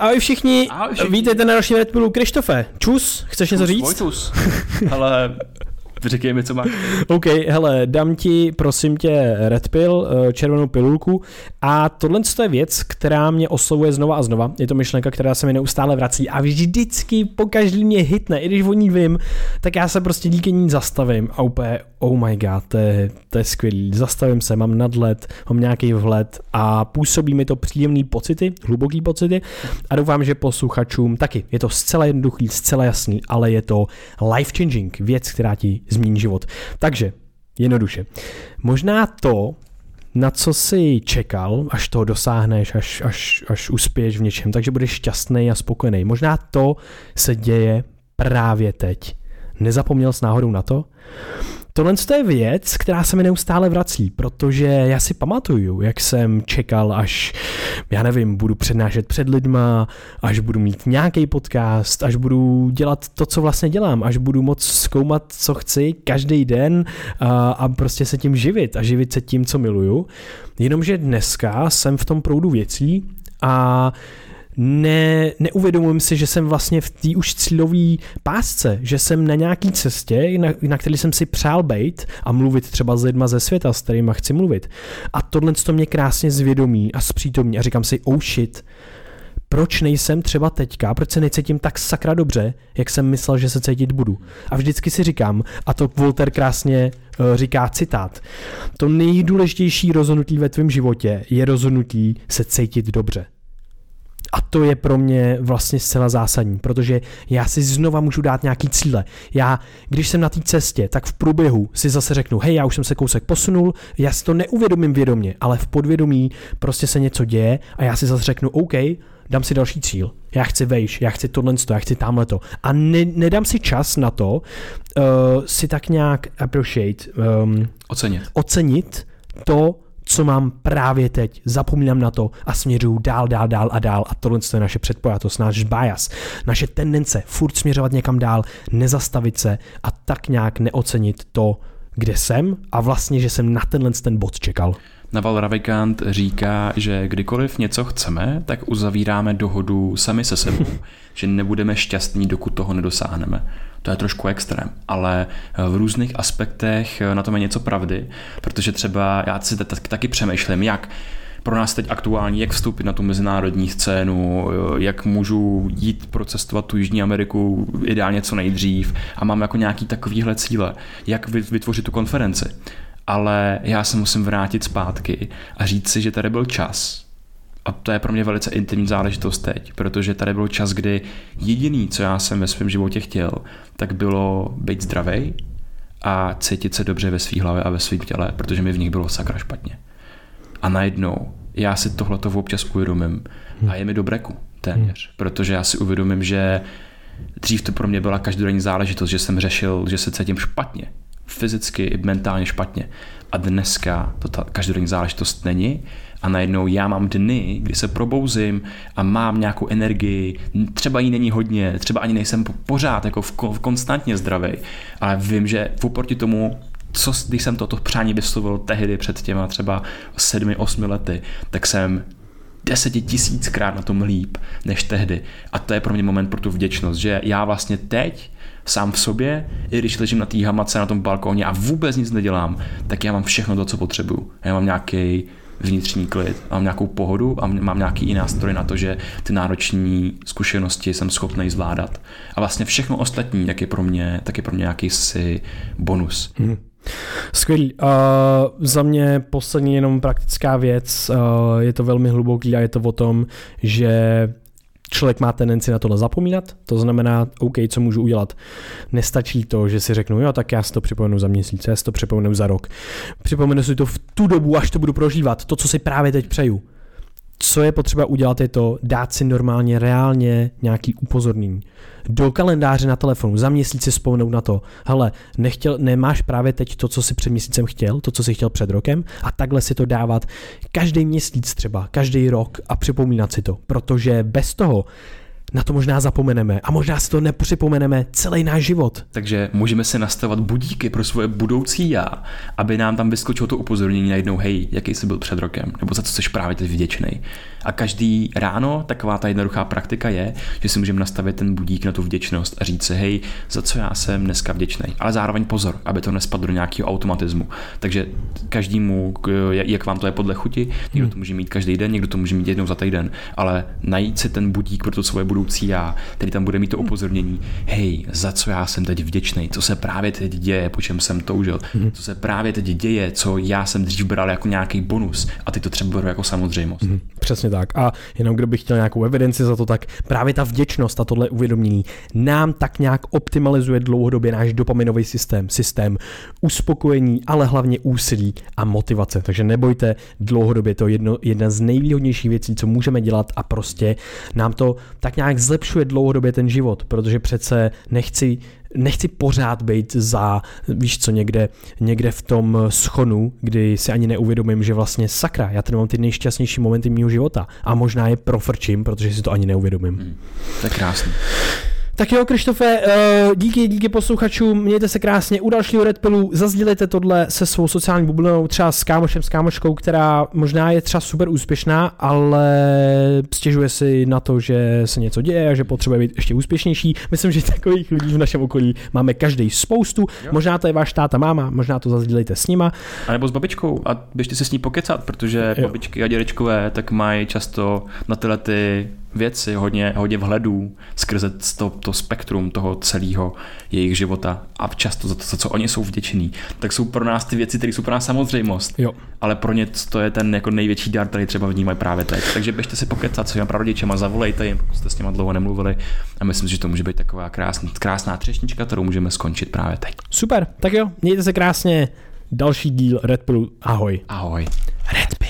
Ahoj všichni, Ahoj všichni. vítejte na dalším Red Pillu. Krištofe, čus, chceš něco říct? Vojtus. Ale řekej mi, co máš. OK, hele, dám ti, prosím tě, Red Pill, eh, červenou pilulku a tohle je věc, která mě oslovuje znova a znova. Je to myšlenka, která se mi neustále vrací a vždycky po každý mě hitne, i když o ní vím, tak já se prostě díky ní zastavím a úplně, oh my god, to je, to je skvělý. Zastavím se, mám nadhled, mám nějaký vhled a působí mi to příjemný pocity, hluboký pocity a doufám, že posluchačům taky. Je to zcela jednoduchý, zcela jasný, ale je to life changing, věc, která ti změní život. Takže, jednoduše. Možná to, na co jsi čekal, až to dosáhneš, až, až, až uspěješ v něčem, takže budeš šťastný a spokojený. Možná to se děje právě teď. Nezapomněl jsi náhodou na to? Tohle je věc, která se mi neustále vrací, protože já si pamatuju, jak jsem čekal, až, já nevím, budu přednášet před lidma, až budu mít nějaký podcast, až budu dělat to, co vlastně dělám, až budu moc zkoumat, co chci každý den a, a prostě se tím živit a živit se tím, co miluju. Jenomže dneska jsem v tom proudu věcí a ne, neuvědomuji si, že jsem vlastně v té už cílové pásce, že jsem na nějaký cestě, na, na který jsem si přál být a mluvit třeba s lidma ze světa, s kterými chci mluvit. A tohle to mě krásně zvědomí a zpřítomní a říkám si, oh shit, proč nejsem třeba teďka, proč se necítím tak sakra dobře, jak jsem myslel, že se cítit budu. A vždycky si říkám, a to Volter krásně uh, říká citát, to nejdůležitější rozhodnutí ve tvém životě je rozhodnutí se cítit dobře. To je pro mě vlastně zcela zásadní, protože já si znova můžu dát nějaký cíle. Já, když jsem na té cestě, tak v průběhu si zase řeknu, hej, já už jsem se kousek posunul, já si to neuvědomím vědomě, ale v podvědomí prostě se něco děje a já si zase řeknu, OK, dám si další cíl. Já chci vejš, já chci tohle, já chci tamhle to. A ne, nedám si čas na to uh, si tak nějak appreciate, um, Ocenit. ocenit to, co mám právě teď, zapomínám na to a směřuju dál, dál, dál a dál a tohle je naše předpojatost, náš bias, naše tendence furt směřovat někam dál, nezastavit se a tak nějak neocenit to, kde jsem a vlastně, že jsem na tenhle ten bod čekal. Naval Ravikant říká, že kdykoliv něco chceme, tak uzavíráme dohodu sami se sebou, že nebudeme šťastní, dokud toho nedosáhneme. To je trošku extrém, ale v různých aspektech na tom je něco pravdy, protože třeba já si taky přemýšlím, jak pro nás teď aktuální, jak vstoupit na tu mezinárodní scénu, jak můžu jít procestovat tu Jižní Ameriku ideálně co nejdřív a mám jako nějaký takovýhle cíle, jak vytvořit tu konferenci. Ale já se musím vrátit zpátky a říct si, že tady byl čas, a to je pro mě velice intimní záležitost teď, protože tady byl čas, kdy jediný, co já jsem ve svém životě chtěl, tak bylo být zdravý a cítit se dobře ve své hlavě a ve svém těle, protože mi v nich bylo sakra špatně. A najednou já si tohleto občas uvědomím a je mi do breku téměř, protože já si uvědomím, že dřív to pro mě byla každodenní záležitost, že jsem řešil, že se cítím špatně, fyzicky i mentálně špatně. A dneska to ta každodenní záležitost není a najednou já mám dny, kdy se probouzím a mám nějakou energii, třeba jí není hodně, třeba ani nejsem pořád jako v, v konstantně zdravý, ale vím, že oproti tomu co, když jsem toto přání vyslovil tehdy před těma třeba sedmi, osmi lety, tak jsem desetitisíckrát na tom líp než tehdy. A to je pro mě moment pro tu vděčnost, že já vlastně teď sám v sobě, i když ležím na té hamace na tom balkóně a vůbec nic nedělám, tak já mám všechno to, co potřebuju. Já mám nějaký vnitřní klid, mám nějakou pohodu a mám nějaký i nástroj na to, že ty náročné zkušenosti jsem schopný zvládat. A vlastně všechno ostatní, tak je pro mě, tak je pro mě jakýsi bonus. Hmm. Skvělý. Uh, za mě poslední jenom praktická věc. Uh, je to velmi hluboký a je to o tom, že člověk má tendenci na tohle zapomínat, to znamená, OK, co můžu udělat. Nestačí to, že si řeknu, jo, tak já si to připomenu za měsíc, já si to připomenu za rok. Připomenu si to v tu dobu, až to budu prožívat, to, co si právě teď přeju co je potřeba udělat, je to dát si normálně, reálně nějaký upozornění. Do kalendáře na telefonu, za měsíc si vzpomenout na to, hele, nechtěl, nemáš právě teď to, co si před měsícem chtěl, to, co si chtěl před rokem a takhle si to dávat každý měsíc třeba, každý rok a připomínat si to, protože bez toho na to možná zapomeneme a možná si to nepřipomeneme celý náš život. Takže můžeme si nastavovat budíky pro svoje budoucí já, aby nám tam vyskočilo to upozornění najednou, hej, jaký jsi byl před rokem, nebo za co jsi právě teď vděčný. A každý ráno taková ta jednoduchá praktika je, že si můžeme nastavit ten budík na tu vděčnost a říct si, hej, za co já jsem dneska vděčný. Ale zároveň pozor, aby to nespadlo do nějakého automatismu. Takže každému, jak vám to je podle chuti, někdo hmm. to může mít každý den, někdo to může mít jednou za týden, ale najít si ten budík pro to svoje budoucí já, který tam bude mít to hmm. upozornění, hej, za co já jsem teď vděčný, co se právě teď děje, po čem jsem toužil, hmm. co se právě teď děje, co já jsem dřív bral jako nějaký bonus a ty to třeba beru jako samozřejmost. Hmm. Přesně tak. A jenom kdo by chtěl nějakou evidenci za to, tak právě ta vděčnost a tohle uvědomění nám tak nějak optimalizuje dlouhodobě náš dopaminový systém, systém uspokojení, ale hlavně úsilí a motivace. Takže nebojte, dlouhodobě to je jedno, jedna z nejvýhodnějších věcí, co můžeme dělat a prostě nám to tak nějak zlepšuje dlouhodobě ten život, protože přece nechci nechci pořád být za, víš co, někde, někde v tom schonu, kdy si ani neuvědomím, že vlastně sakra, já tady mám ty nejšťastnější momenty mého života a možná je profrčím, protože si to ani neuvědomím. Hmm, to je krásný. Tak jo, Krištofe, eh, díky, díky posluchačům, mějte se krásně u dalšího Red Pillu, zazdílejte tohle se svou sociální bublinou, třeba s kámošem, s kámoškou, která možná je třeba super úspěšná, ale stěžuje si na to, že se něco děje a že potřebuje být ještě úspěšnější. Myslím, že takových lidí v našem okolí máme každý spoustu, jo. možná to je váš táta, máma, možná to zazdílejte s nima. A nebo s babičkou a běžte se s ní pokecat, protože jo. babičky a dědečkové tak mají často na tyhle ty věci, hodně, hodně vhledů skrze to, to spektrum toho celého jejich života a často za to, za co oni jsou vděční, tak jsou pro nás ty věci, které jsou pro nás samozřejmost. Jo. Ale pro ně to je ten jako největší dar, který třeba vnímají právě teď. Takže běžte si pokecat s svýma prarodičema, zavolejte jim, pokud jste s nimi dlouho nemluvili. A myslím, že to může být taková krásná, krásná třešnička, kterou můžeme skončit právě teď. Super, tak jo, mějte se krásně. Další díl Red Pill, ahoj. Ahoj. Red Pill.